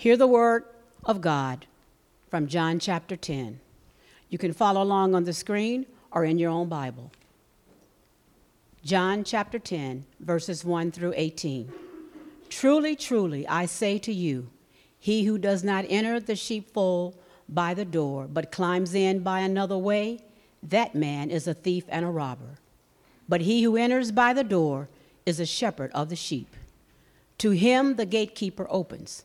Hear the word of God from John chapter 10. You can follow along on the screen or in your own Bible. John chapter 10, verses 1 through 18. Truly, truly, I say to you, he who does not enter the sheepfold by the door, but climbs in by another way, that man is a thief and a robber. But he who enters by the door is a shepherd of the sheep. To him the gatekeeper opens.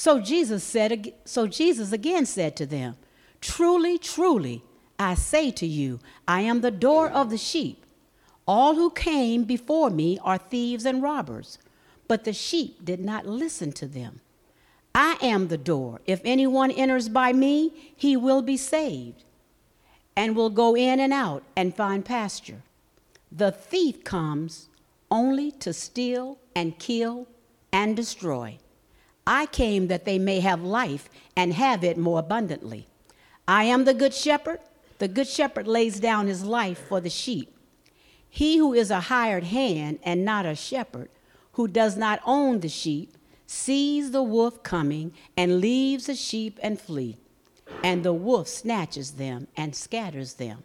So Jesus said so Jesus again said to them, Truly, truly, I say to you, I am the door of the sheep. All who came before me are thieves and robbers, but the sheep did not listen to them. I am the door. If anyone enters by me, he will be saved and will go in and out and find pasture. The thief comes only to steal and kill and destroy. I came that they may have life and have it more abundantly. I am the good shepherd. The good shepherd lays down his life for the sheep. He who is a hired hand and not a shepherd, who does not own the sheep, sees the wolf coming and leaves the sheep and flee, and the wolf snatches them and scatters them.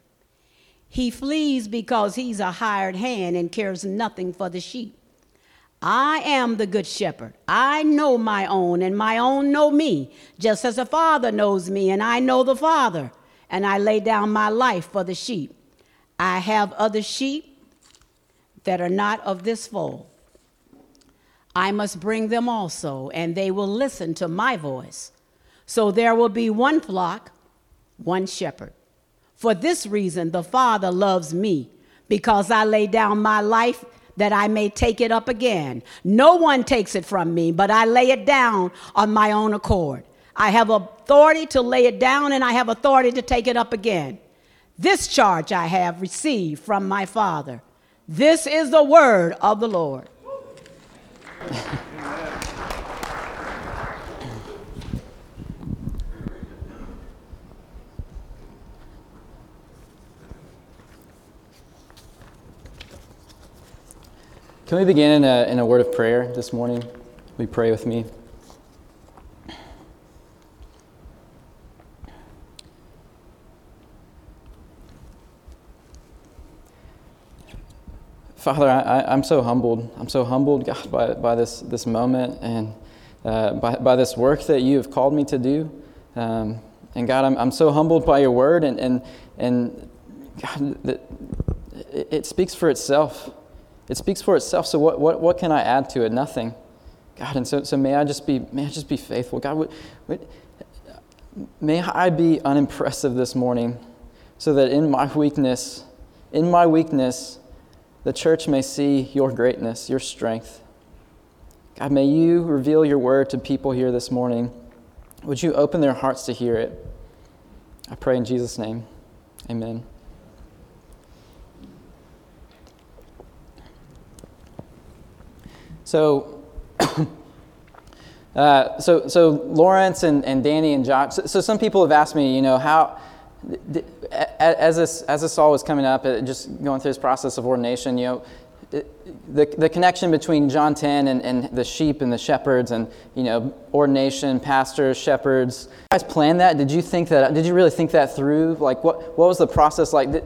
He flees because he's a hired hand and cares nothing for the sheep. I am the good shepherd. I know my own, and my own know me, just as the Father knows me, and I know the Father, and I lay down my life for the sheep. I have other sheep that are not of this fold. I must bring them also, and they will listen to my voice. So there will be one flock, one shepherd. For this reason, the Father loves me, because I lay down my life that I may take it up again. No one takes it from me, but I lay it down on my own accord. I have authority to lay it down, and I have authority to take it up again. This charge I have received from my Father. This is the word of the Lord. Can we begin in a, in a word of prayer this morning? We pray with me. Father, I, am so humbled. I'm so humbled, God, by, by this, this moment and uh, by, by this work that you have called me to do. Um, and God, I'm, I'm so humbled by your word, and, and, and God, it, it speaks for itself. It speaks for itself. So, what, what, what can I add to it? Nothing. God, and so, so may I just be, may I just be faithful. God, what, what, may I be unimpressive this morning so that in my weakness, in my weakness, the church may see your greatness, your strength. God, may you reveal your word to people here this morning. Would you open their hearts to hear it? I pray in Jesus' name. Amen. So, uh, so, so Lawrence and, and Danny and Josh. So, so, some people have asked me, you know, how as this, as this all was coming up, just going through this process of ordination, you know, the, the connection between John 10 and, and the sheep and the shepherds and, you know, ordination, pastors, shepherds. You guys planned that? Did you think that, did you really think that through? Like, what, what was the process like? And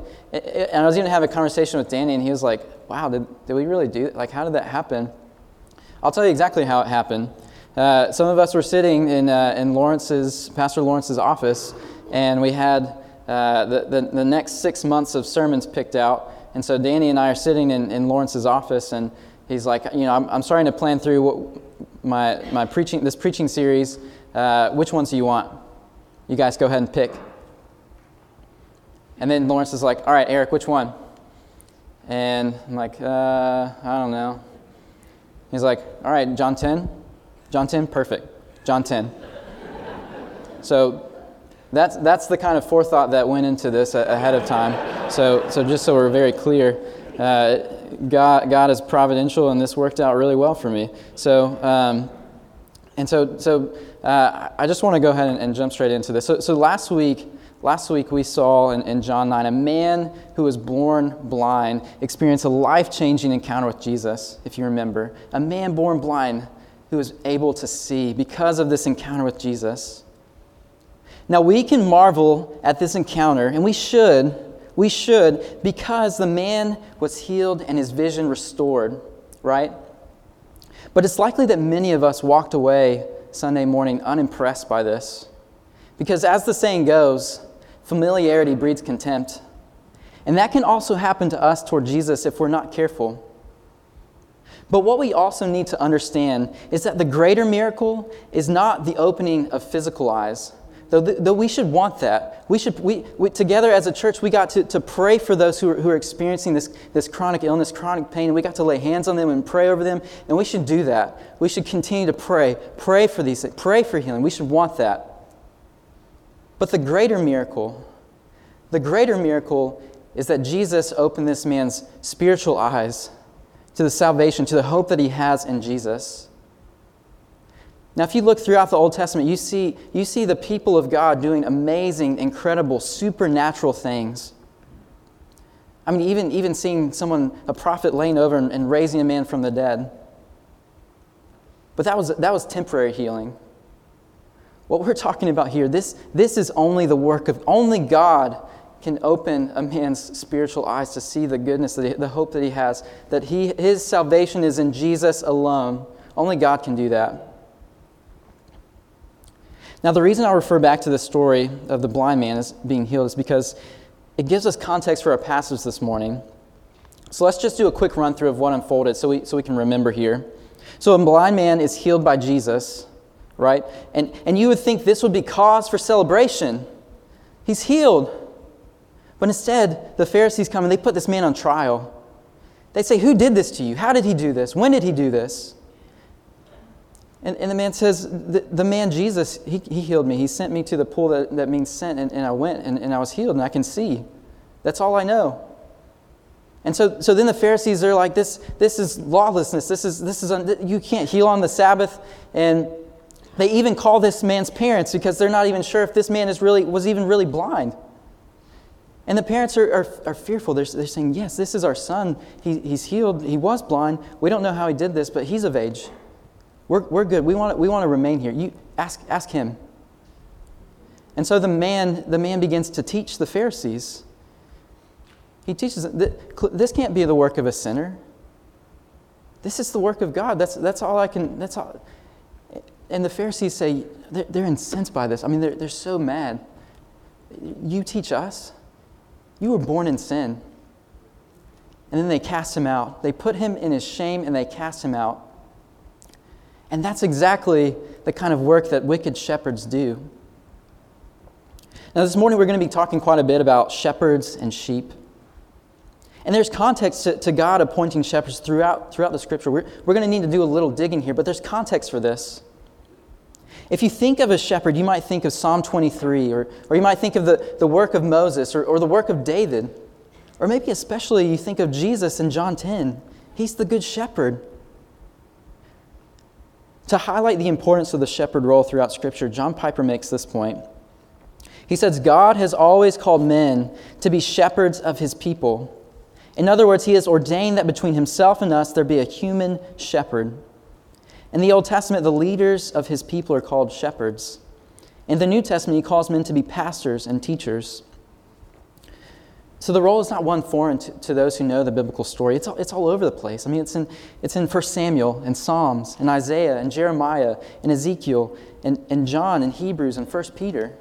I was to have a conversation with Danny, and he was like, wow, did, did we really do? Like, how did that happen? I'll tell you exactly how it happened. Uh, some of us were sitting in, uh, in Lawrence's, Pastor Lawrence's office, and we had uh, the, the, the, next six months of sermons picked out. And so Danny and I are sitting in, in Lawrence's office, and he's like, you know, I'm, I'm starting to plan through what my, my preaching, this preaching series. Uh, which ones do you want? You guys go ahead and pick. And then Lawrence is like, all right, Eric, which one? And I'm like, uh, I don't know. He's like, all right, John 10? John 10? Perfect. John 10. So that's, that's the kind of forethought that went into this ahead of time. So, so just so we're very clear, uh, God, God is providential, and this worked out really well for me. So, um, and so, so uh, I just want to go ahead and, and, jump straight into this. So, so last week, last week we saw in, in John 9 a man who was born blind experience a life changing encounter with Jesus, if you remember. A man born blind who was able to see because of this encounter with Jesus. Now, we can marvel at this encounter, and we should, we should, because the man was healed and his vision restored, right? But it's likely that many of us walked away Sunday morning unimpressed by this. Because as the saying goes, familiarity breeds contempt. And that can also happen to us toward Jesus if we're not careful. But what we also need to understand is that the greater miracle is not the opening of physical eyes, Though, though we should want that. We should, we, we, together as a church, we got to, to pray for those who are, who are experiencing this, this chronic illness, chronic pain, and we got to lay hands on them and pray over them, and we should do that. We should continue to pray. Pray for these. Pray for healing. We should want that. But the greater miracle, the greater miracle is that Jesus opened this man's spiritual eyes to the salvation, to the hope that he has in Jesus. Now, if you look throughout the Old Testament, you see, you see the people of God doing amazing, incredible, supernatural things. I mean, even, even seeing someone, a prophet, laying over and, and raising a man from the dead. But that was, that was temporary healing. What we're talking about here, this, this is only the work of, only God can open a man's spiritual eyes to see the goodness, the, the hope that he has, that he, his salvation is in Jesus alone. Only God can do that. Now, the reason I refer back to the story of the blind man is being healed is because it gives us context for our passage this morning. So let's just do a quick run through of what unfolded so we, so we can remember here. So a blind man is healed by Jesus, right? And, and you would think this would be cause for celebration. He's healed. But instead, the Pharisees come and they put this man on trial. They say, Who did this to you? How did he do this? When did he do this? And, and the man says, the, the man Jesus, he, he healed me. He sent me to the pool that, that means sent, and, and I went and, and I was healed and I can see. That's all I know. And so, so then the Pharisees are like, this, this is lawlessness. This is, this is you can't heal on the Sabbath. And they even call this man's parents because they're not even sure if this man is really, was even really blind. And the parents are, are, are fearful. They're, they're saying, Yes, this is our son. He, he's healed. He was blind. We don't know how he did this, but he's of age. We're, we're good. We want, we want to remain here. You ask, ask him. And so the man, the man begins to teach the Pharisees. He teaches this can't be the work of a sinner. This is the work of God. That's, that's all I can, that's all. And the Pharisees say, they're, they're incensed by this. I mean, they're, they're so mad. You teach us. You were born in sin. And then they cast him out. They put him in his shame and they cast him out. And that's exactly the kind of work that wicked shepherds do. Now, this morning we're going to be talking quite a bit about shepherds and sheep. And there's context to, to God appointing shepherds throughout, throughout the scripture. We're, we're going to need to do a little digging here, but there's context for this. If you think of a shepherd, you might think of Psalm 23, or, or you might think of the, the work of Moses or, or the work of David. Or maybe especially you think of Jesus in John 10. He's the good shepherd. To highlight the importance of the shepherd role throughout Scripture, John Piper makes this point. He says, God has always called men to be shepherds of his people. In other words, he has ordained that between himself and us there be a human shepherd. In the Old Testament, the leaders of his people are called shepherds. In the New Testament, he calls men to be pastors and teachers. So the role is not one foreign to, to, those who know the biblical story. It's all, it's all over the place. I mean, it's in, it's in 1 Samuel and Psalms and Isaiah and Jeremiah and Ezekiel and, and John and Hebrews and 1 Peter.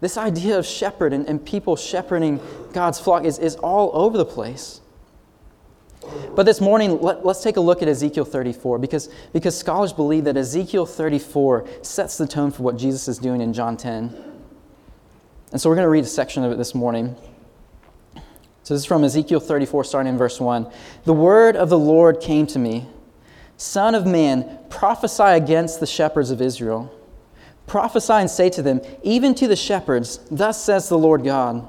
This idea of shepherd and, and people shepherding God's flock is, is all over the place. But this morning, let, us take a look at Ezekiel 34 because, because scholars believe that Ezekiel 34 sets the tone for what Jesus is doing in John 10. And so we're going to read a section of it this morning. So this is from Ezekiel 34, starting in verse 1. The word of the Lord came to me Son of man, prophesy against the shepherds of Israel. Prophesy and say to them, even to the shepherds, Thus says the Lord God.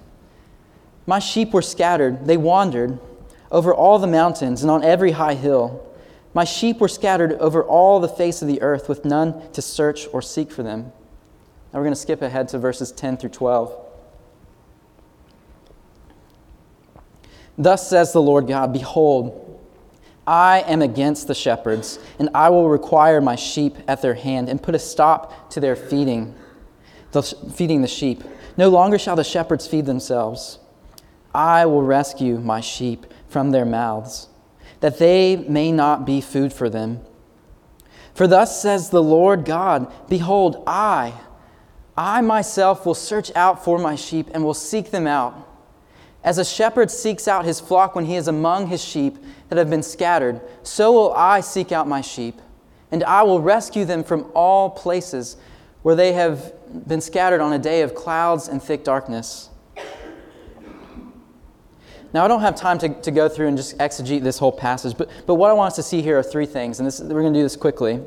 My sheep were scattered, they wandered over all the mountains and on every high hill. My sheep were scattered over all the face of the earth, with none to search or seek for them. Now we're going to skip ahead to verses 10 through 12. Thus says the Lord God Behold, I am against the shepherds, and I will require my sheep at their hand and put a stop to their feeding, the, feeding the sheep. No longer shall the shepherds feed themselves. I will rescue my sheep from their mouths, that they may not be food for them. For thus says the Lord God Behold, I, I myself will search out for my sheep and will seek them out. As a shepherd seeks out his flock when he is among his sheep that have been scattered, so will I seek out my sheep, and I will rescue them from all places where they have been scattered on a day of clouds and thick darkness. Now, I don't have time to, to go through and just exegete this whole passage, but, but what I want us to see here are three things, and this, we're going to do this quickly.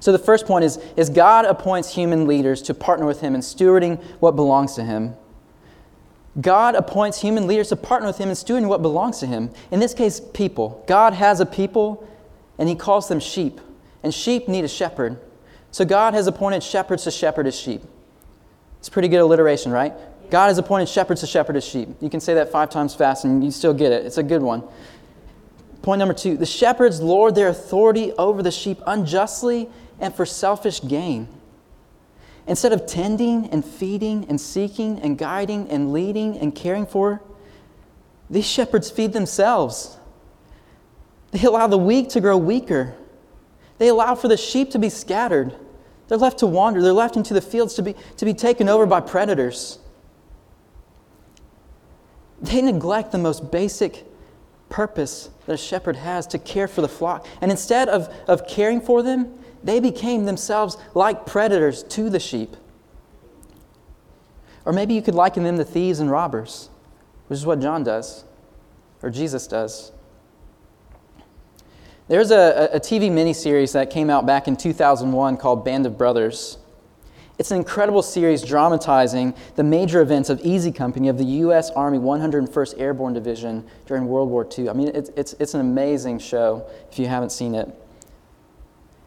So, the first point is, is God appoints human leaders to partner with Him in stewarding what belongs to Him. God appoints human leaders to partner with Him in stewarding what belongs to Him. In this case, people. God has a people, and He calls them sheep, and sheep need a shepherd. So, God has appointed shepherds to shepherd His sheep. It's pretty good alliteration, right? God has appointed shepherds to shepherd his sheep. You can say that five times fast and you still get it. It's a good one. Point number two the shepherds lord their authority over the sheep unjustly and for selfish gain. Instead of tending and feeding and seeking and guiding and leading and caring for, these shepherds feed themselves. They allow the weak to grow weaker. They allow for the sheep to be scattered. They're left to wander. They're left into the fields to be, to be taken over by predators. They neglect the most basic purpose that a shepherd has to care for the flock. And instead of, of caring for them, they became themselves like predators to the sheep. Or maybe you could liken them to thieves and robbers, which is what John does, or Jesus does. There's a, a TV miniseries that came out back in 2001 called Band of Brothers. It's an incredible series dramatizing the major events of Easy Company of the U.S. Army 101st Airborne Division during World War II. I mean, it's, it's, it's an amazing show if you haven't seen it.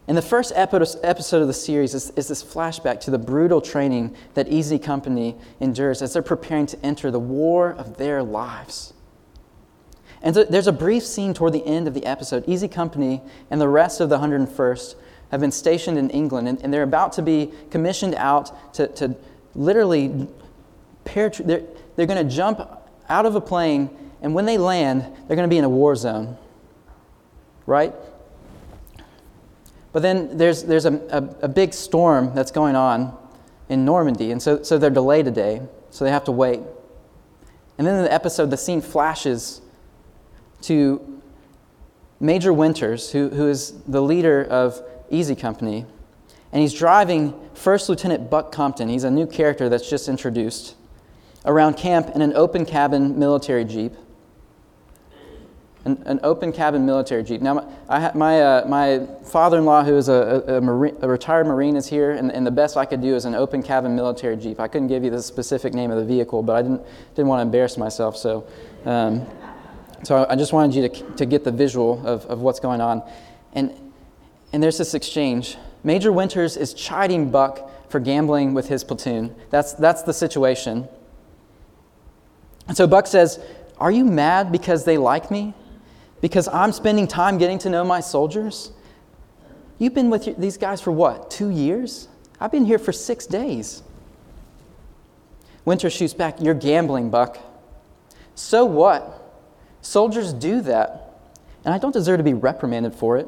And the first episode of the series is, is this flashback to the brutal training that Easy Company endures as they're preparing to enter the war of their lives. And there's a brief scene toward the end of the episode. Easy Company and the rest of the 101st have been stationed in England, and, and they're about to be commissioned out to, to literally, paratru- they're, they're going to jump out of a plane, and when they land, they're going to be in a war zone. Right? But then there's, there's a, a, a big storm that's going on in Normandy, and so, so they're delayed a day, so they have to wait. And then in the episode, the scene flashes to Major Winters, who, who is the leader of Easy Company. And he's driving First Lieutenant Buck Compton, he's a new character that's just introduced, around camp in an open cabin military Jeep. An, an open cabin military Jeep. Now, my, my, uh, my father in law, who is a, a, a, marine, a, retired Marine, is here, and, and the best I could do is an open cabin military Jeep. I couldn't give you the specific name of the vehicle, but I didn't, didn't want to embarrass myself, so. Um, so I just wanted you to, to get the visual of, of what's going on. And and there's this exchange. Major Winters is chiding Buck for gambling with his platoon. That's, that's the situation. And so Buck says, Are you mad because they like me? Because I'm spending time getting to know my soldiers? You've been with these guys for what, two years? I've been here for six days. Winter shoots back, You're gambling, Buck. So what? Soldiers do that, and I don't deserve to be reprimanded for it.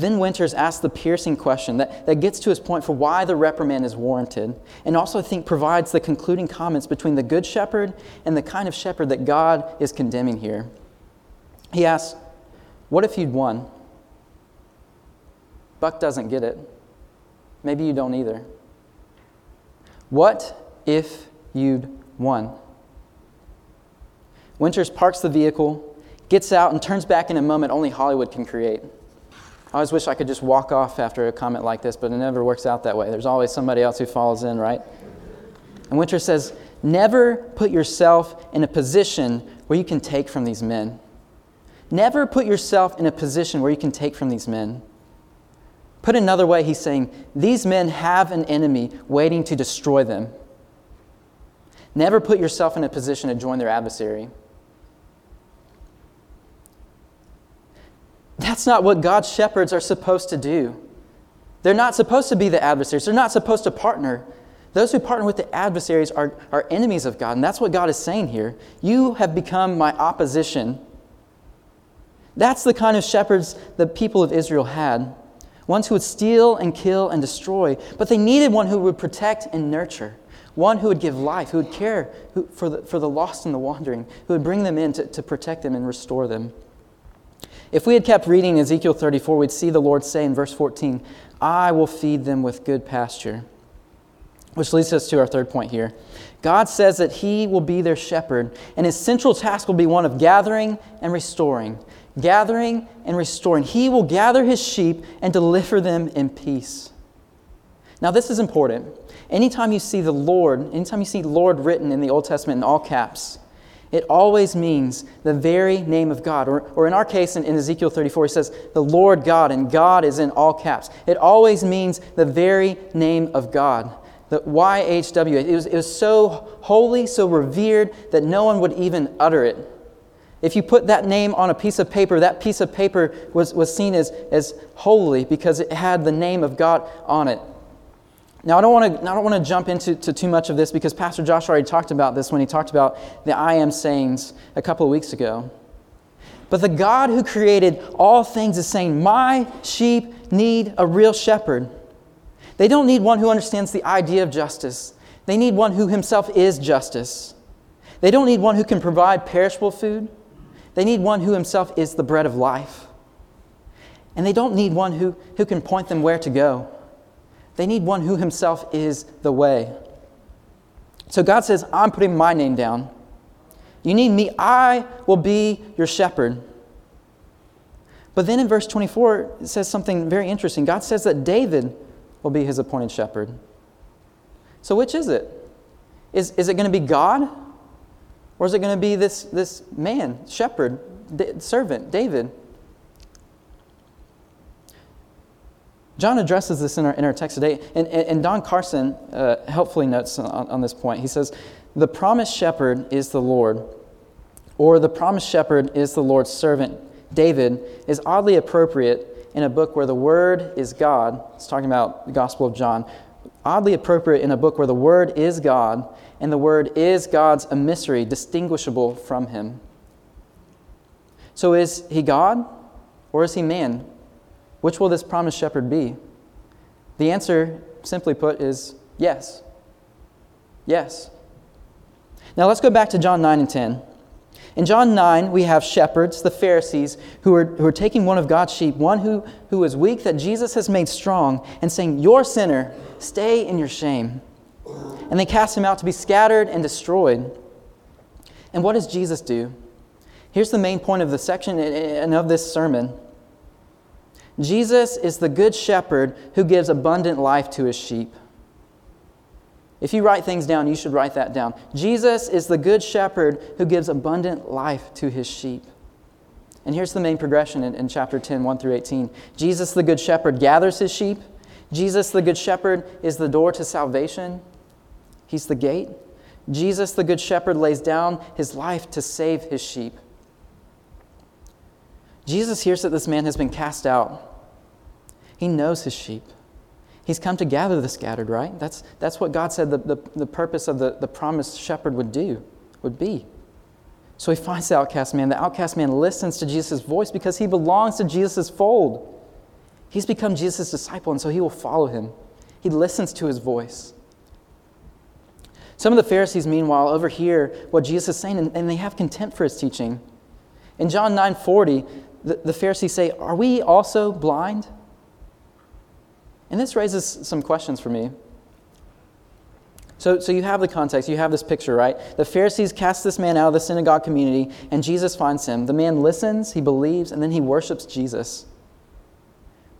Then Winters asks the piercing question that, that gets to his point for why the reprimand is warranted, and also, I think, provides the concluding comments between the good shepherd and the kind of shepherd that God is condemning here. He asks, What if you'd won? Buck doesn't get it. Maybe you don't either. What if you'd won? Winters parks the vehicle, gets out, and turns back in a moment only Hollywood can create. I always wish I could just walk off after a comment like this, but it never works out that way. There's always somebody else who follows in, right? And Winter says, Never put yourself in a position where you can take from these men. Never put yourself in a position where you can take from these men. Put another way, he's saying, These men have an enemy waiting to destroy them. Never put yourself in a position to join their adversary. That's not what God's shepherds are supposed to do. They're not supposed to be the adversaries, they're not supposed to partner. Those who partner with the adversaries are, are enemies of God. And that's what God is saying here. You have become my opposition. That's the kind of shepherds the people of Israel had ones who would steal and kill and destroy, but they needed one who would protect and nurture, one who would give life, who would care for, the, for the lost and the wandering, who would bring them in to, to protect them and restore them. If we had kept reading Ezekiel 34, we'd see the Lord say in verse 14, I will feed them with good pasture. Which leads us to our third point here. God says that He will be their shepherd, and His central task will be one of gathering and restoring. Gathering and restoring. He will gather His sheep and deliver them in peace. Now, this is important. Anytime you see the Lord, anytime you see Lord written in the Old Testament in all caps, it always means the very name of God. Or, or in our case, in, in Ezekiel 34, he says, the Lord God, and God is in all caps. It always means the very name of God. The YHWH. It was, it was so holy, so revered, that no one would even utter it. If you put that name on a piece of paper, that piece of paper was, was seen as, as holy because it had the name of God on it. Now, I don't want to, I don't want to jump into to too much of this because Pastor Josh already talked about this when he talked about the I am sayings a couple of weeks ago. But the God who created all things is saying, My sheep need a real shepherd. They don't need one who understands the idea of justice, they need one who himself is justice. They don't need one who can provide perishable food, they need one who himself is the bread of life. And they don't need one who, who can point them where to go. They need one who himself is the way. So God says, I'm putting my name down. You need me, I will be your shepherd. But then in verse 24, it says something very interesting. God says that David will be his appointed shepherd. So which is it? Is, is it going to be God? Or is it going to be this, this man, shepherd, servant, David? John addresses this in our, in our text today, and, and Don Carson uh, helpfully notes on, on this point. He says, The promised shepherd is the Lord, or the promised shepherd is the Lord's servant, David, is oddly appropriate in a book where the Word is God. It's talking about the Gospel of John. Oddly appropriate in a book where the Word is God, and the Word is God's emissary, distinguishable from Him. So is He God, or is He man? Which will this promised shepherd be? The answer, simply put, is yes. Yes. Now let's go back to John 9 and 10. In John 9, we have shepherds, the Pharisees, who are, who are taking one of God's sheep, one who, who is weak that Jesus has made strong, and saying, You're sinner, stay in your shame. And they cast him out to be scattered and destroyed. And what does Jesus do? Here's the main point of the section eh, eh, and of this sermon. Jesus is the good shepherd who gives abundant life to his sheep. If you write things down, you should write that down. Jesus is the good shepherd who gives abundant life to his sheep. And here's the main progression in, in, chapter 10, 1 through 18. Jesus, the good shepherd, gathers his sheep. Jesus, the good shepherd, is the door to salvation. He's the gate. Jesus, the good shepherd, lays down his life to save his sheep. Jesus hears that this man has been cast out. He knows his sheep. He's come to gather the scattered, right? That's, that's what God said the, the, the purpose of the, the promised shepherd would do, would be. So he finds the outcast man. The outcast man listens to Jesus' voice because he belongs to Jesus' fold. He's become Jesus' disciple, and so he will follow him. He listens to his voice. Some of the Pharisees, meanwhile, overhear what Jesus is saying, and, and they have contempt for his teaching. In John 9 40, the, the Pharisees say, Are we also blind? And this raises some questions for me. So, so you have the context, you have this picture, right? The Pharisees cast this man out of the synagogue community, and Jesus finds him. The man listens, he believes, and then he worships Jesus.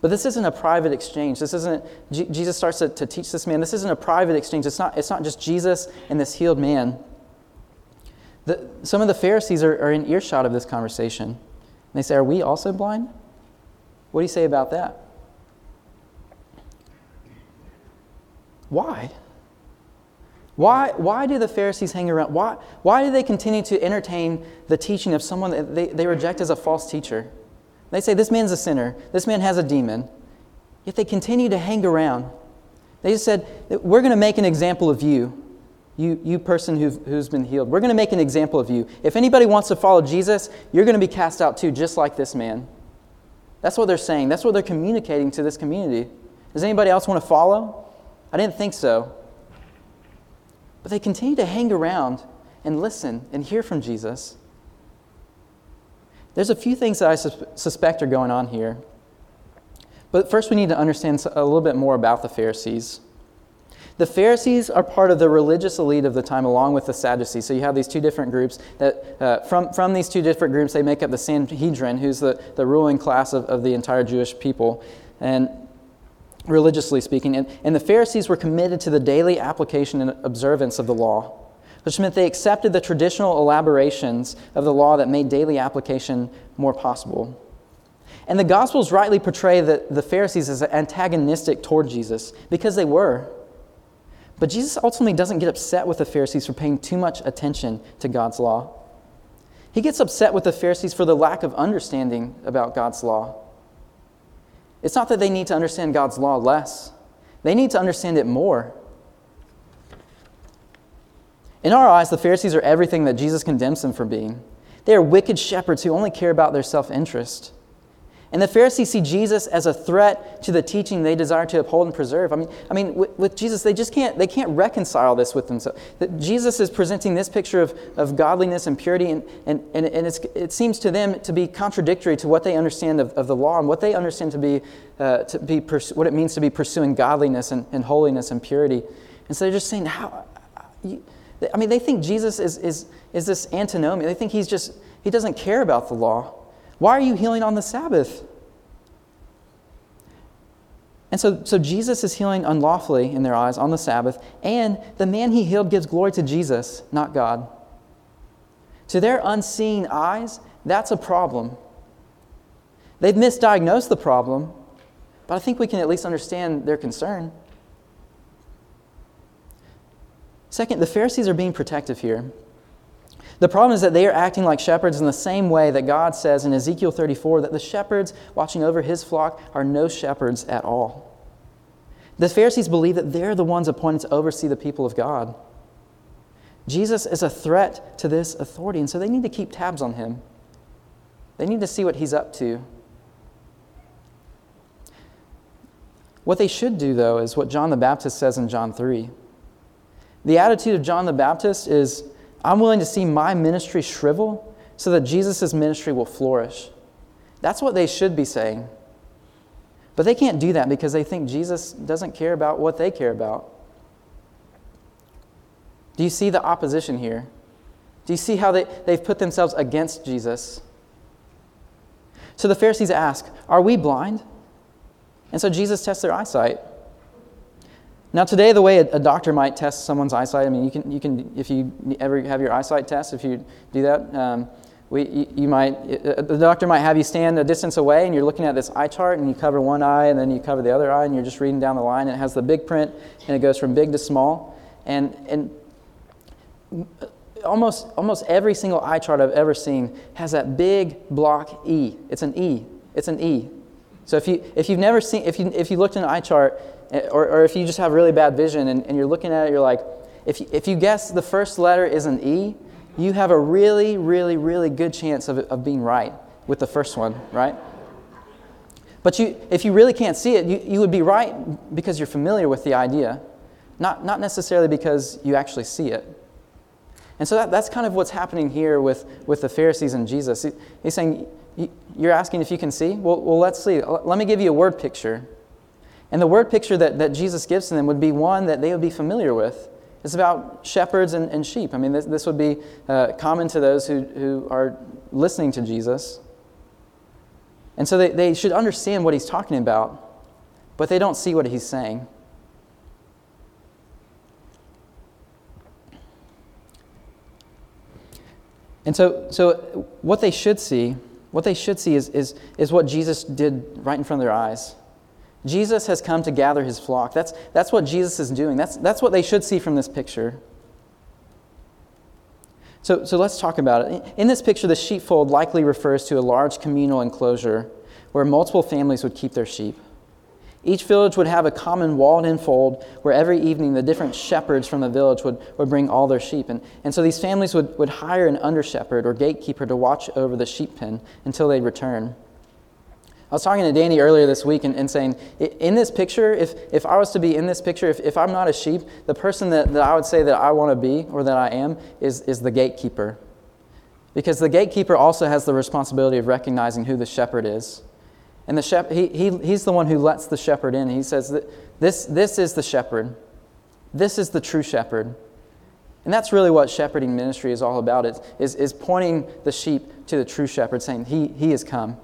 But this isn't a private exchange. This isn't, G- Jesus starts to, to teach this man. This isn't a private exchange. It's not, it's not just Jesus and this healed man. The, some of the Pharisees are, are in earshot of this conversation. And they say, Are we also blind? What do you say about that? Why? Why, why do the Pharisees hang around? Why, why do they continue to entertain the teaching of someone that they, they reject as a false teacher? They say, This man's a sinner. This man has a demon. Yet they continue to hang around. They just said, We're going to make an example of you, you, you person who've, who's been healed. We're going to make an example of you. If anybody wants to follow Jesus, you're going to be cast out too, just like this man. That's what they're saying. That's what they're communicating to this community. Does anybody else want to follow? I didn't think so. But they continue to hang around and listen and hear from Jesus. There's a few things that I sus- suspect are going on here. But first, we need to understand a little bit more about the Pharisees. The Pharisees are part of the religious elite of the time, along with the Sadducees. So you have these two different groups. That, uh, from, from these two different groups, they make up the Sanhedrin, who's the, the ruling class of, of the entire Jewish people. And religiously speaking. And, and the Pharisees were committed to the daily application and observance of the law, which meant they accepted the traditional elaborations of the law that made daily application more possible. And the Gospels rightly portray the, the Pharisees as antagonistic toward Jesus because they were. But Jesus ultimately doesn't get upset with the Pharisees for paying too much attention to God's law. He gets upset with the Pharisees for the lack of understanding about God's law. It's not that they need to understand God's law less, they need to understand it more. In our eyes, the Pharisees are everything that Jesus condemns them for being. They are wicked shepherds who only care about their self interest. And the Pharisees see Jesus as a threat to the teaching they desire to uphold and preserve. I mean, I mean with, with Jesus, they just can't, they can't reconcile this with themselves. That Jesus is presenting this picture of, of godliness and purity, and, and, and, and it seems to them to be contradictory to what they understand of, of the law and what they understand to be, uh, to be pers- what it means to be pursuing godliness and, and holiness and purity. And so they're just saying, how, I mean, they think Jesus is, is, is this antinomian. They think he's just, he doesn't care about the law. Why are you healing on the Sabbath? And so, so Jesus is healing unlawfully in their eyes on the Sabbath, and the man he healed gives glory to Jesus, not God. To their unseeing eyes, that's a problem. They've misdiagnosed the problem, but I think we can at least understand their concern. Second, the Pharisees are being protective here. The problem is that they are acting like shepherds in the same way that God says in Ezekiel 34 that the shepherds watching over his flock are no shepherds at all. The Pharisees believe that they're the ones appointed to oversee the people of God. Jesus is a threat to this authority, and so they need to keep tabs on him. They need to see what he's up to. What they should do, though, is what John the Baptist says in John 3. The attitude of John the Baptist is I'm willing to see my ministry shrivel so that Jesus' ministry will flourish. That's what they should be saying. But they can't do that because they think Jesus doesn't care about what they care about. Do you see the opposition here? Do you see how they, they've put themselves against Jesus? So the Pharisees ask, Are we blind? And so Jesus tests their eyesight. Now, today, the way a, doctor might test someone's eyesight, I mean, you can, you can, if you ever have your eyesight test, if you do that, um, we, you, you, might, uh, the doctor might have you stand a distance away and you're looking at this eye chart and you cover one eye and then you cover the other eye and you're just reading down the line and it has the big print and it goes from big to small. And, and almost, almost every single eye chart I've ever seen has that big block E. It's an E. It's an E. So if, you, if you've never seen, if you, if you looked in an eye chart Eh, or, or if you just have really bad vision and, and you're looking at it, you're like, if you, if you guess the first letter is an E, you have a really, really, really good chance of, of being right with the first one, right? But you, if you really can't see it, you, you would be right because you're familiar with the idea, not, not necessarily because you actually see it. And so that, that's kind of what's happening here with, with the Pharisees and Jesus. He, he's saying, You're asking if you can see? Well, well, let's see. Let me give you a word picture. And the word picture that, that Jesus gives to them would be one that they would be familiar with. It's about shepherds and, and sheep. I mean, this, this would be uh, common to those who, who are listening to Jesus. And so they, they should understand what he's talking about, but they don't see what he's saying. And so, so what they should see, what they should see is, is, is what Jesus did right in front of their eyes. Jesus has come to gather his flock. That's, that's what Jesus is doing. That's, that's what they should see from this picture. So, so let's talk about it. In this picture, the sheepfold likely refers to a large communal enclosure where multiple families would keep their sheep. Each village would have a common walled in fold where every evening the different shepherds from the village would, would bring all their sheep. And, and so these families would, would hire an under shepherd or gatekeeper to watch over the sheep pen until they'd return. I was talking to Danny earlier this week and, and, saying, in this picture, if, if I was to be in this picture, if, if I'm not a sheep, the person that, that I would say that I want to be or that I am is, is the gatekeeper. Because the gatekeeper also has the responsibility of recognizing who the shepherd is. And the shep- he, he, he's the one who lets the shepherd in. He says, that this, this is the shepherd. This is the true shepherd. And that's really what shepherding ministry is all about, is, is, is pointing the sheep to the true shepherd, saying, He, he has come.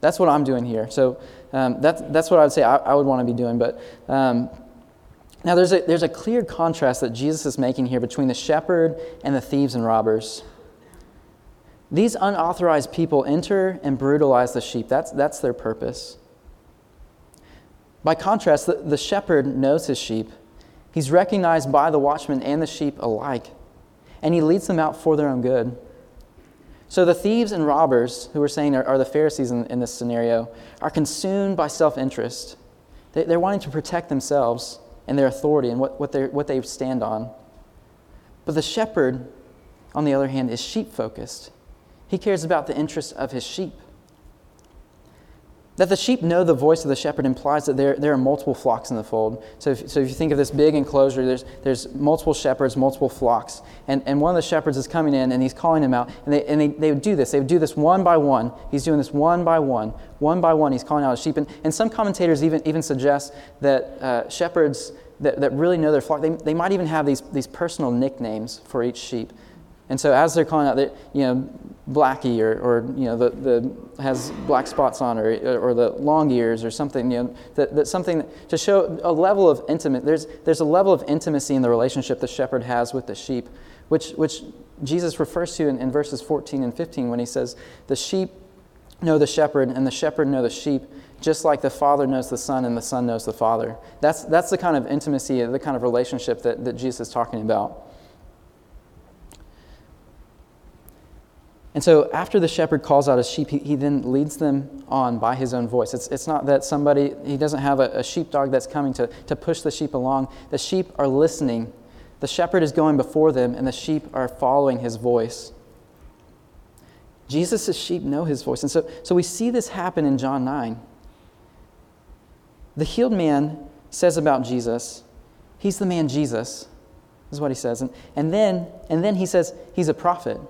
That's what I'm doing here. So um, that's, that's what I would say I, I would want to be doing. But um, now there's a, there's a clear contrast that Jesus is making here between the shepherd and the thieves and robbers. These unauthorized people enter and brutalize the sheep. That's, that's their purpose. By contrast, the, the shepherd knows his sheep. He's recognized by the watchman and the sheep alike, and he leads them out for their own good. So the thieves and robbers, who we're saying are, are the Pharisees in, in, this scenario, are consumed by self interest. They, they're wanting to protect themselves and their authority and what, what, what they stand on. But the shepherd, on the other hand, is sheep focused. He cares about the interests of his sheep. That the sheep know the voice of the shepherd implies that there, there are multiple flocks in the fold. So if, so if you think of this big enclosure, there's, there's multiple shepherds, multiple flocks. And, and one of the shepherds is coming in and he's calling them out. And, they, and they, they would do this. They would do this one by one. He's doing this one by one. One by one, he's calling out his sheep. And, and some commentators even, even suggest that uh, shepherds that, that really know their flock, they, they might even have these, these personal nicknames for each sheep. And so as they're calling out, you know, Blackie or, or you know, the, the has black spots on or, uh, or the long ears or something, you know, that, that something to show a level of intimate, there's, there's a level of intimacy in the relationship the shepherd has with the sheep, which, which Jesus refers to in, in verses 14 and 15 when he says, the sheep know the shepherd and the shepherd know the sheep, just like the Father knows the Son and the Son knows the Father. That's, that's the kind of intimacy, the kind of relationship that, that Jesus is talking about. And so after the shepherd calls out his sheep, he, he, then leads them on by his own voice. It's, it's not that somebody, he doesn't have a, a sheepdog that's coming to, to push the sheep along. The sheep are listening. The shepherd is going before them, and the sheep are following his voice. Jesus' sheep know his voice. And so, so we see this happen in John 9. The healed man says about Jesus, he's the man Jesus, is what he says. And, and, then, and then he says, he's a prophet.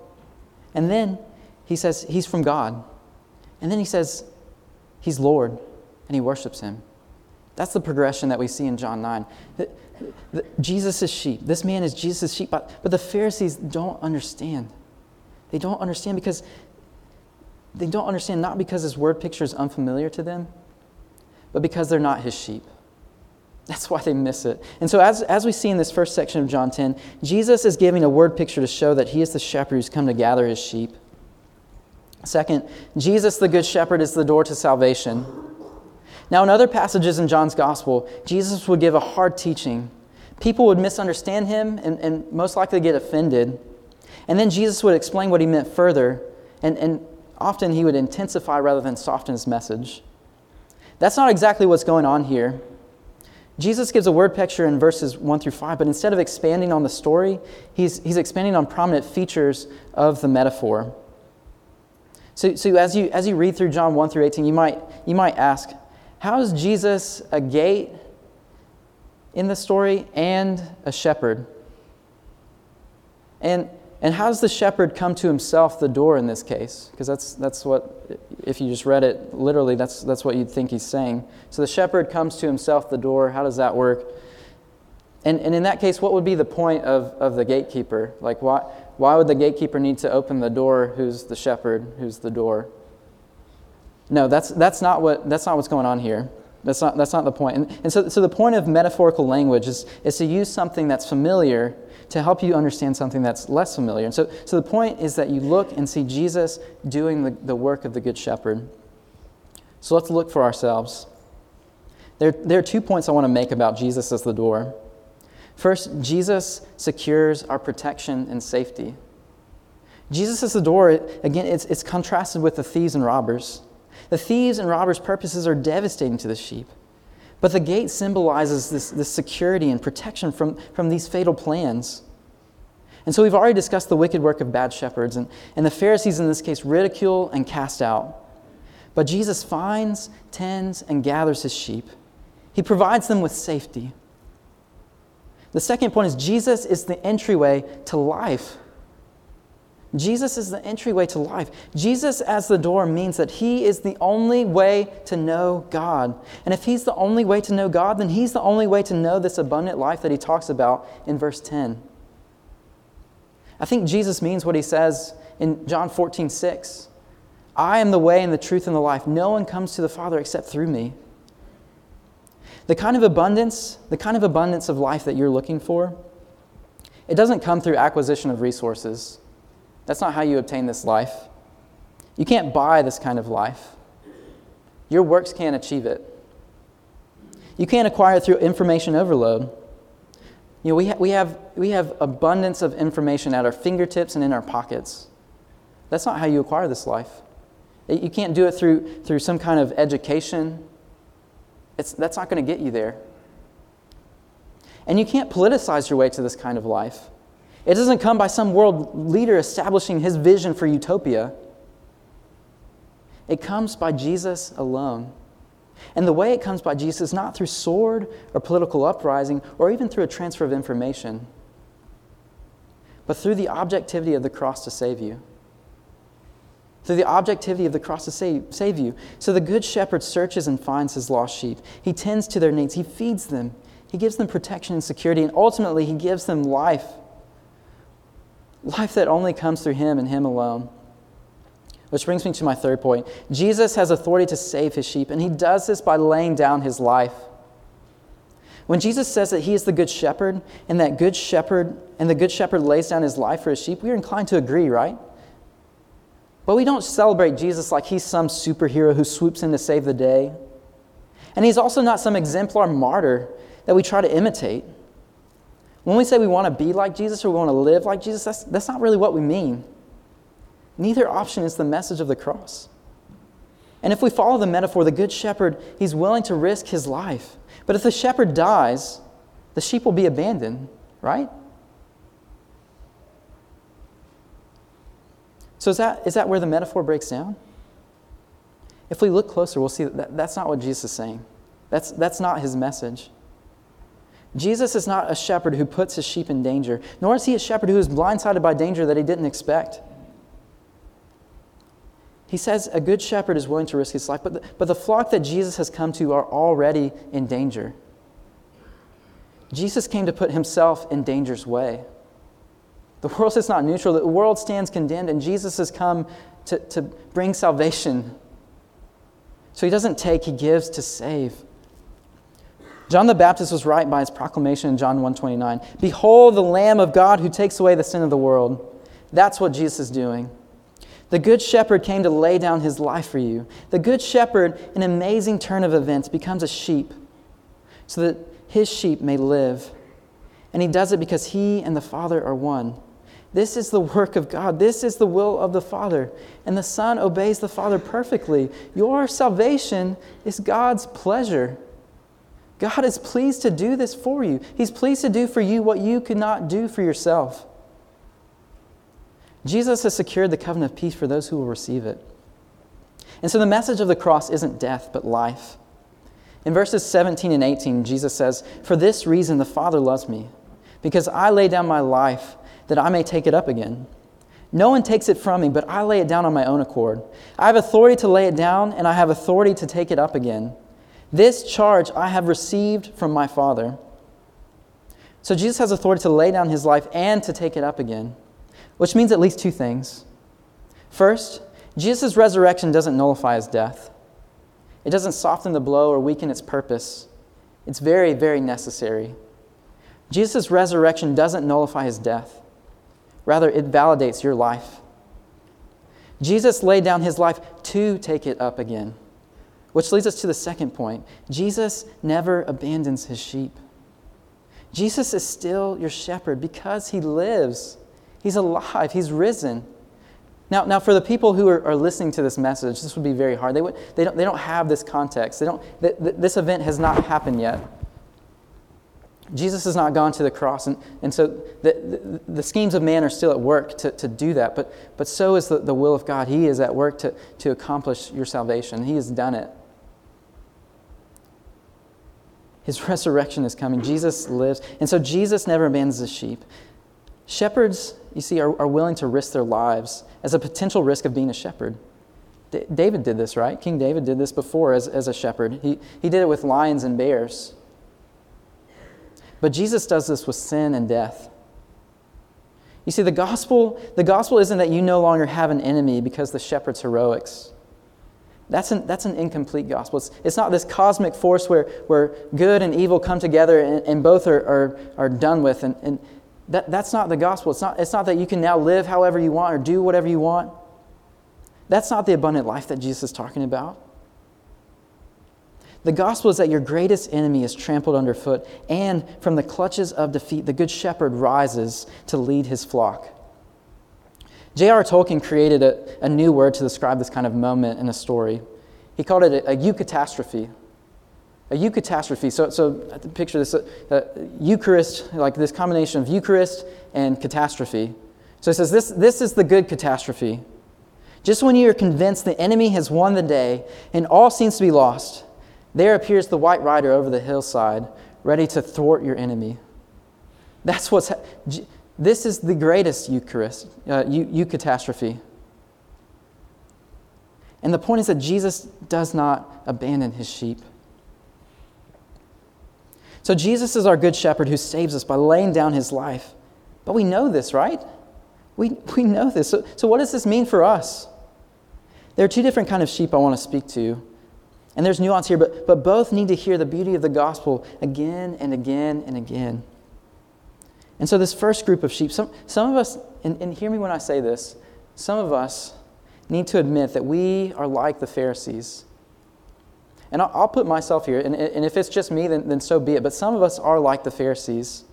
And then he says he's from God. And then he says he's Lord, and he worships him. That's the progression that we see in John 9. Jesus is sheep. This man is Jesus' sheep. But, but the Pharisees don't understand. They don't understand because they don't understand not because his word picture is unfamiliar to them, but because they're not his sheep. That's why they miss it. And so, as, as we see in this first section of John 10, Jesus is giving a word picture to show that he is the shepherd who's come to gather his sheep. Second, Jesus, the good shepherd, is the door to salvation. Now, in other passages in John's gospel, Jesus would give a hard teaching. People would misunderstand him and, and most likely get offended. And then Jesus would explain what he meant further, and, and often he would intensify rather than soften his message. That's not exactly what's going on here. Jesus gives a word picture in verses 1 through 5, but instead of expanding on the story, he's, he's expanding on prominent features of the metaphor. So, so as, you, as you read through John 1 through 18, you might, you might ask, how is Jesus a gate in the story and a shepherd? And, and how does the shepherd come to himself the door in this case? Because that's, that's what, if you just read it literally, that's, that's what you'd think he's saying. So the shepherd comes to himself the door. How does that work? And, and in that case, what would be the point of, of the gatekeeper? Like, why, why would the gatekeeper need to open the door? Who's the shepherd? Who's the door? No, that's, that's, not, what, that's not what's going on here. That's not, that's not the point. And, and so, so the point of metaphorical language is, is to use something that's familiar to help you understand something that's less familiar. And so, so the point is that you look and see Jesus doing the, the work of the Good Shepherd. So let's look for ourselves. There, there are two points I want to make about Jesus as the door. First, Jesus secures our protection and safety. Jesus as the door, again, it's, it's contrasted with the thieves and robbers. The thieves and robbers' purposes are devastating to the sheep. But the gate symbolizes this, this security and protection from, from these fatal plans. And so we've already discussed the wicked work of bad shepherds, and, and the Pharisees in this case ridicule and cast out. But Jesus finds, tends, and gathers his sheep. He provides them with safety. The second point is Jesus is the entryway to life. Jesus is the entryway to life. Jesus as the door means that He is the only way to know God. And if He's the only way to know God, then He's the only way to know this abundant life that He talks about in verse 10. I think Jesus means what He says in John 14, 6. I am the way and the truth and the life. No one comes to the Father except through me. The kind of abundance, the kind of abundance of life that you're looking for, it doesn't come through acquisition of resources. That's not how you obtain this life. You can't buy this kind of life. Your works can't achieve it. You can't acquire it through information overload. You know, we, ha- we, have, we have abundance of information at our fingertips and in our pockets. That's not how you acquire this life. You can't do it through, through some kind of education. It's, that's not going to get you there. And you can't politicize your way to this kind of life. It doesn't come by some world leader establishing his vision for utopia. It comes by Jesus alone. And the way it comes by Jesus is not through sword or political uprising or even through a transfer of information, but through the objectivity of the cross to save you. Through the objectivity of the cross to save, save you. So the good shepherd searches and finds his lost sheep. He tends to their needs, he feeds them, he gives them protection and security, and ultimately, he gives them life Life that only comes through Him and Him alone. Which brings me to my third point. Jesus has authority to save His sheep, and He does this by laying down His life. When Jesus says that He is the Good Shepherd, and that Good Shepherd, and the Good Shepherd lays down His life for His sheep, we are inclined to agree, right? But we don't celebrate Jesus like He's some superhero who swoops in to save the day. And He's also not some exemplar martyr that we try to imitate. When we say we want to be like Jesus or we want to live like Jesus, that's, that's not really what we mean. Neither option is the message of the cross. And if we follow the metaphor, the good shepherd, he's willing to risk his life. But if the shepherd dies, the sheep will be abandoned, right? So is that, is that where the metaphor breaks down? If we look closer, we'll see that that's not what Jesus is saying. That's, that's not his message. Jesus is not a shepherd who puts his sheep in danger, nor is he a shepherd who is blindsided by danger that he didn't expect. He says a good shepherd is willing to risk his life, but the, but the flock that Jesus has come to are already in danger. Jesus came to put himself in danger's way. The world is not neutral, the world stands condemned, and Jesus has come to, to bring salvation. So he doesn't take, he gives to save. John the Baptist was right by his proclamation in John 1:29. Behold the lamb of God who takes away the sin of the world. That's what Jesus is doing. The good shepherd came to lay down his life for you. The good shepherd, an amazing turn of events, becomes a sheep so that his sheep may live. And he does it because he and the Father are one. This is the work of God. This is the will of the Father. And the Son obeys the Father perfectly. Your salvation is God's pleasure. God is pleased to do this for you. He's pleased to do for you what you could not do for yourself. Jesus has secured the covenant of peace for those who will receive it. And so the message of the cross isn't death, but life. In verses 17 and 18, Jesus says, For this reason the Father loves me, because I lay down my life that I may take it up again. No one takes it from me, but I lay it down on my own accord. I have authority to lay it down, and I have authority to take it up again. This charge I have received from my Father. So Jesus has authority to lay down his life and to take it up again, which means at least two things. First, Jesus' resurrection doesn't nullify his death, it doesn't soften the blow or weaken its purpose. It's very, very necessary. Jesus' resurrection doesn't nullify his death, rather, it validates your life. Jesus laid down his life to take it up again, which leads us to the second point Jesus never abandons his sheep. Jesus is still your shepherd because he lives. He's alive. He's risen. Now, now for the people who are, are listening to this message, this would be very hard. They, would, they, don't, they don't have this context. They don't, th- th- this event has not happened yet. Jesus has not gone to the cross, and, and so the, the, the schemes of man are still at work to, to do that, but, but so is the, the will of God. He is at work to, to accomplish your salvation. He has done it. His resurrection is coming. Jesus lives. And so Jesus never abandons the sheep. Shepherds, you see, are, are willing to risk their lives as a potential risk of being a shepherd. D- David did this, right? King David did this before as, as a shepherd. He, he did it with lions and bears. But Jesus does this with sin and death. You see, the gospel, the gospel isn't that you no longer have an enemy because the shepherd's heroics. That's an, that's an incomplete gospel. It's, it's not this cosmic force where, where good and evil come together and, and both are, are, are done with. And, and that, that's not the gospel. It's not, it's not that you can now live however you want or do whatever you want. That's not the abundant life that Jesus is talking about. The gospel is that your greatest enemy is trampled underfoot, and from the clutches of defeat, the good shepherd rises to lead his flock. J.R. Tolkien created a, a, new word to describe this kind of moment in a story. He called it a, a eucatastrophe. A eucatastrophe. So, so picture this uh, uh, Eucharist, like this combination of Eucharist and catastrophe. So he says, this, this is the good catastrophe. Just when you are convinced the enemy has won the day and all seems to be lost, there appears the white rider over the hillside, ready to thwart your enemy. That's what's. Ha- this is the greatest Eucharist, uh, eucatastrophe. And the point is that Jesus does not abandon his sheep. So Jesus is our good shepherd who saves us by laying down his life. But we know this, right? We, we know this. So, so what does this mean for us? There are two different kind of sheep I want to speak to. And there's nuance here, but, but both need to hear the beauty of the gospel again and again and again. And so, this first group of sheep, some, some of us, and, and hear me when I say this, some of us need to admit that we are like the Pharisees. And I'll, I'll put myself here, and, and if it's just me, then, then so be it. But some of us are like the Pharisees.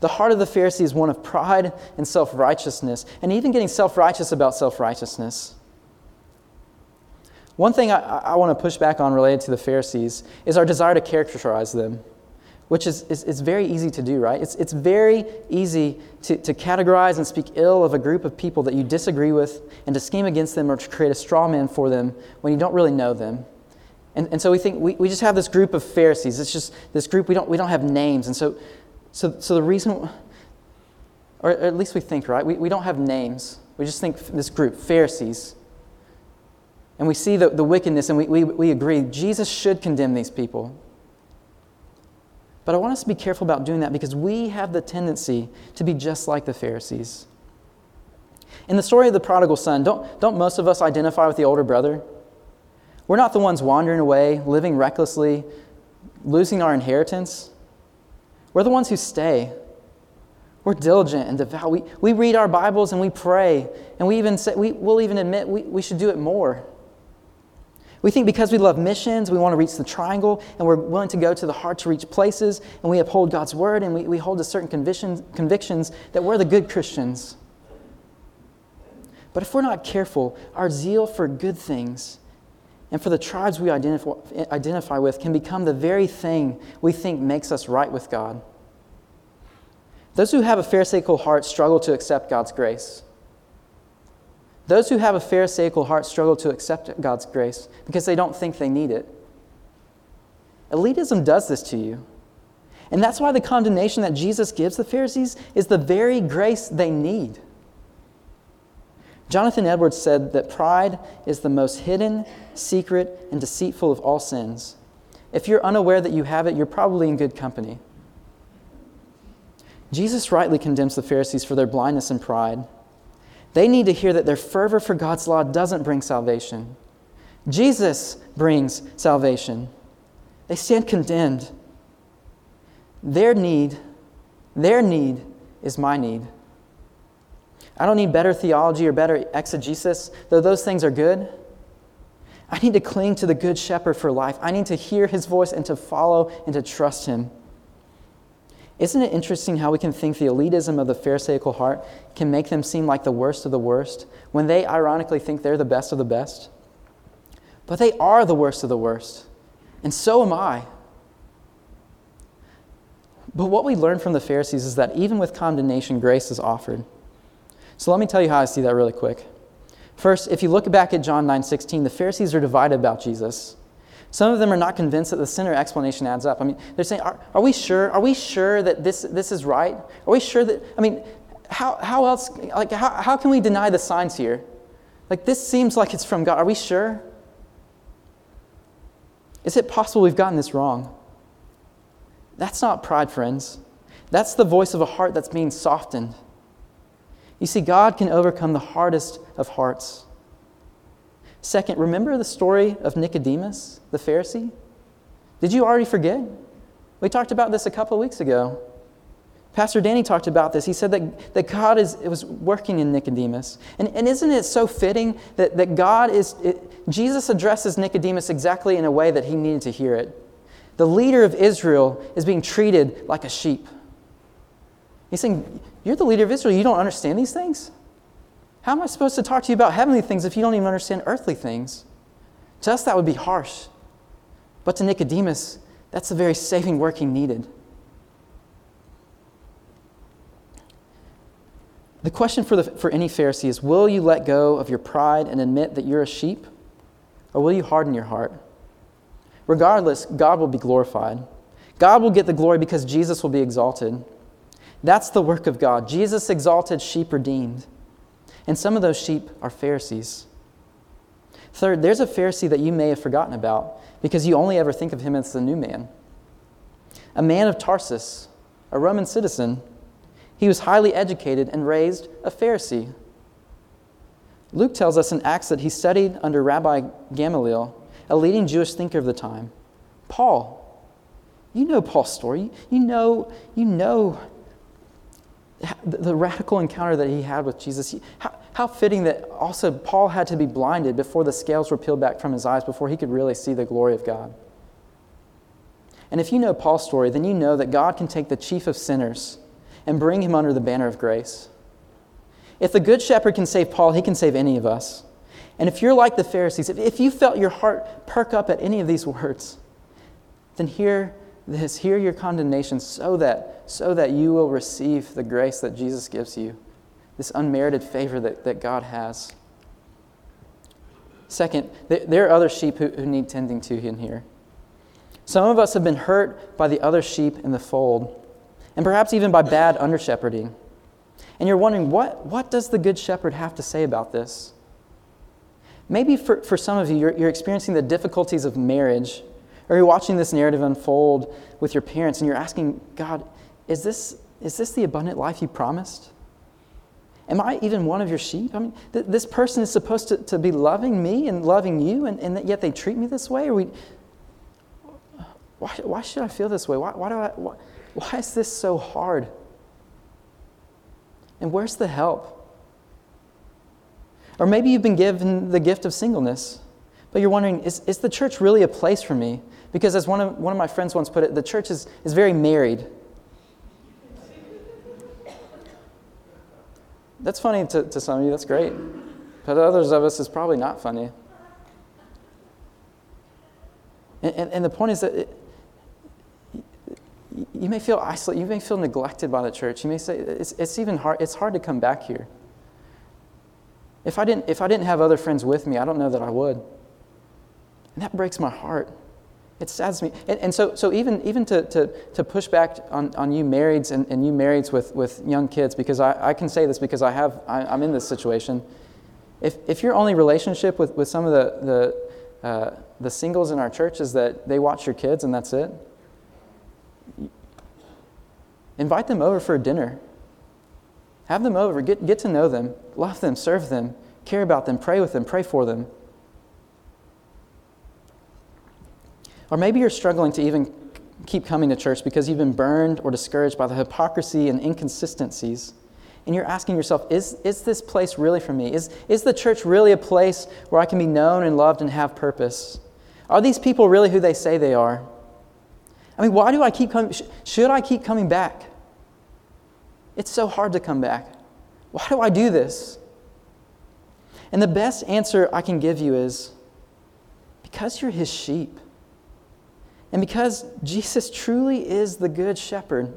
The heart of the Pharisee is one of pride and self righteousness, and even getting self righteous about self righteousness. One thing I, I want to push back on related to the Pharisees is our desire to characterize them which is, is, is, very easy to do, right? It's, it's very easy to, to categorize and speak ill of a group of people that you disagree with and to scheme against them or to create a straw man for them when you don't really know them. And, and so we think we, we just have this group of Pharisees. It's just this group, we don't, we don't have names. And so, so, so the reason, or at least we think, right? We, we don't have names. We just think this group, Pharisees. And we see the, the wickedness and we, we, we agree Jesus should condemn these people. But I want us to be careful about doing that because we have the tendency to be just like the Pharisees. In the story of the prodigal son, don't, don't most of us identify with the older brother? We're not the ones wandering away, living recklessly, losing our inheritance. We're the ones who stay. We're diligent and devout. We, we read our Bibles and we pray, and we even say, we, we'll even admit we, we should do it more. We think because we love missions, we want to reach the triangle, and we're willing to go to the hard to reach places, and we uphold God's word, and we, we hold to certain convictions, convictions that we're the good Christians. But if we're not careful, our zeal for good things and for the tribes we identify, identify with can become the very thing we think makes us right with God. Those who have a Pharisaical heart struggle to accept God's grace. Those who have a Pharisaical heart struggle to accept God's grace because they don't think they need it. Elitism does this to you. And that's why the condemnation that Jesus gives the Pharisees is the very grace they need. Jonathan Edwards said that pride is the most hidden, secret, and deceitful of all sins. If you're unaware that you have it, you're probably in good company. Jesus rightly condemns the Pharisees for their blindness and pride. They need to hear that their fervor for God's law doesn't bring salvation. Jesus brings salvation. They stand condemned. Their need, their need is my need. I don't need better theology or better exegesis, though those things are good. I need to cling to the Good Shepherd for life. I need to hear his voice and to follow and to trust him. Isn't it interesting how we can think the elitism of the Pharisaical heart can make them seem like the worst of the worst when they ironically think they're the best of the best? But they are the worst of the worst, and so am I. But what we learn from the Pharisees is that even with condemnation, grace is offered. So let me tell you how I see that really quick. First, if you look back at John 9:16, the Pharisees are divided about Jesus. Some of them are not convinced that the sinner explanation adds up. I mean, they're saying, are, are we sure? Are we sure that this, this is right? Are we sure that, I mean, how, how else, like, how, how can we deny the signs here? Like, this seems like it's from God. Are we sure? Is it possible we've gotten this wrong? That's not pride, friends. That's the voice of a heart that's being softened. You see, God can overcome the hardest of hearts. Second, remember the story of Nicodemus, the Pharisee? Did you already forget? We talked about this a couple of weeks ago. Pastor Danny talked about this. He said that, that God is, was working in Nicodemus. And, and isn't it so fitting that, that God is, it, Jesus addresses Nicodemus exactly in a way that he needed to hear it? The leader of Israel is being treated like a sheep. He's saying, You're the leader of Israel. You don't understand these things? How am I supposed to talk to you about heavenly things if you don't even understand earthly things? To us, that would be harsh. But to Nicodemus, that's the very saving work he needed. The question for, the, for any Pharisee is Will you let go of your pride and admit that you're a sheep? Or will you harden your heart? Regardless, God will be glorified. God will get the glory because Jesus will be exalted. That's the work of God. Jesus exalted, sheep redeemed. And some of those sheep are Pharisees. Third, there's a Pharisee that you may have forgotten about because you only ever think of him as the new man. A man of Tarsus, a Roman citizen, he was highly educated and raised a Pharisee. Luke tells us in Acts that he studied under Rabbi Gamaliel, a leading Jewish thinker of the time. Paul, you know Paul's story. You know, you know the radical encounter that he had with Jesus. How, how fitting that also Paul had to be blinded before the scales were peeled back from his eyes, before he could really see the glory of God. And if you know Paul's story, then you know that God can take the chief of sinners and bring him under the banner of grace. If the Good Shepherd can save Paul, he can save any of us. And if you're like the Pharisees, if, if you felt your heart perk up at any of these words, then hear this, hear your condemnation so that, so that you will receive the grace that Jesus gives you, this unmerited favor that, that God has. Second, there are other sheep who, who need tending to in here. Some of us have been hurt by the other sheep in the fold, and perhaps even by bad under shepherding. And you're wondering, what, what does the Good Shepherd have to say about this? Maybe for, for some of you, you're, you're experiencing the difficulties of marriage or you're watching this narrative unfold with your parents and you're asking, God, is this, is this the abundant life you promised? Am I even one of your sheep? I mean, th- this person is supposed to, to be loving me and loving you, and, and yet they treat me this way? Or we, why, why should I feel this way? Why, why, do I, why, why is this so hard? And where's the help? Or maybe you've been given the gift of singleness, but you're wondering, is, is the church really a place for me? Because, as one of, one of my friends once put it, the church is, is very married. That's funny to, to some of you, that's great. But others of us, is probably not funny. And, and, and the point is that it, you may feel isolated, you may feel neglected by the church. You may say, it's, it's even hard, it's hard to come back here. If I didn't, if I didn't have other friends with me, I don't know that I would. And that breaks my heart. It saddens me. And, and so, so even, even to, to, to push back on, on you marrieds and, and you marrieds with, with young kids, because I, I can say this because I have, I, I'm in this situation. If, if your only relationship with, with some of the, the, uh, the singles in our church is that they watch your kids and that's it, invite them over for dinner. Have them over, get, get to know them, love them, serve them, care about them, pray with them, pray for them. Or maybe you're struggling to even keep coming to church because you've been burned or discouraged by the hypocrisy and inconsistencies. And you're asking yourself, is, is this place really for me? Is, is the church really a place where I can be known and loved and have purpose? Are these people really who they say they are? I mean, why do I keep coming? Should I keep coming back? It's so hard to come back. Why do I do this? And the best answer I can give you is because you're his sheep. And because Jesus truly is the good shepherd.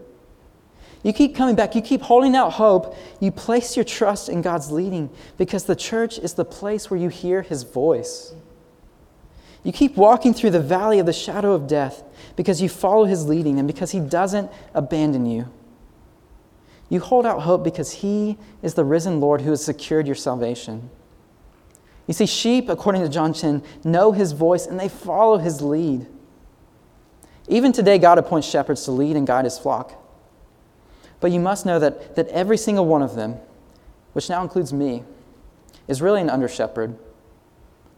You keep coming back, you keep holding out hope, you place your trust in God's leading because the church is the place where you hear his voice. You keep walking through the valley of the shadow of death because you follow his leading and because he doesn't abandon you. You hold out hope because He is the risen Lord who has secured your salvation. You see, sheep, according to John 10, know His voice and they follow His lead. Even today, God appoints shepherds to lead and guide His flock. But you must know that, that every single one of them, which now includes me, is really an under shepherd.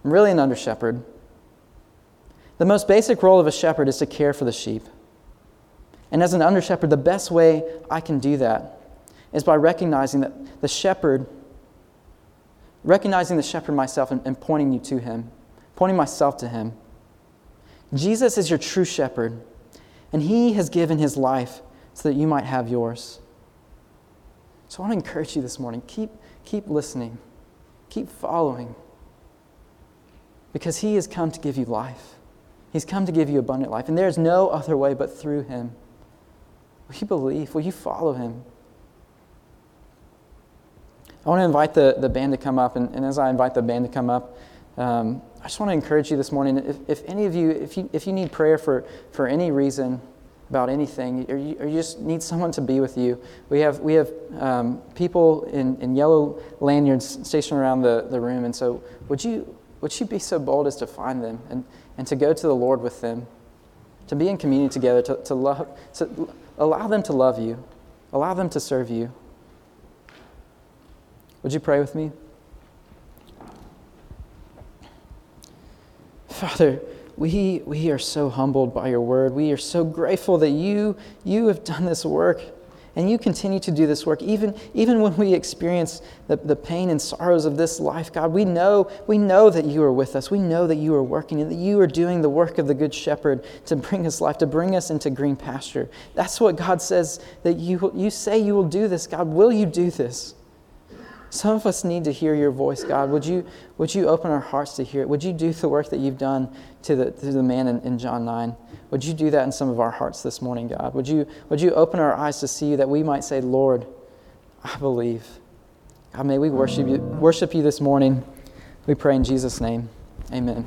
I'm really an under shepherd. The most basic role of a shepherd is to care for the sheep. And as an under shepherd, the best way I can do that is by recognizing that the shepherd, recognizing the shepherd myself and, and pointing you to him, pointing myself to him. Jesus is your true shepherd, and he has given his life so that you might have yours. So I want to encourage you this morning keep, keep listening, keep following, because he has come to give you life. He's come to give you abundant life, and there is no other way but through him. Will you believe? Will you follow him? I want to invite the, the band to come up, and, and as I invite the band to come up, um, I just want to encourage you this morning. If, if any of you, if you, if you need prayer for, for any reason about anything, or you, or you just need someone to be with you, we have, we have um, people in, in yellow lanyards stationed around the, the room. And so, would you, would you be so bold as to find them and, and to go to the Lord with them, to be in communion together, to, to, love, to allow them to love you, allow them to serve you? Would you pray with me? Father, we, we are so humbled by your word. We are so grateful that you, you have done this work and you continue to do this work. Even, even when we experience the, the pain and sorrows of this life, God, we know, we know that you are with us. We know that you are working and that you are doing the work of the Good Shepherd to bring us life, to bring us into green pasture. That's what God says that you, you say you will do this. God, will you do this? Some of us need to hear your voice, God. Would you, would you open our hearts to hear it? Would you do the work that you've done to the, to the man in, in John 9? Would you do that in some of our hearts this morning, God? Would you, would you open our eyes to see you that we might say, Lord, I believe. God, may we worship you, worship you this morning. We pray in Jesus' name. Amen.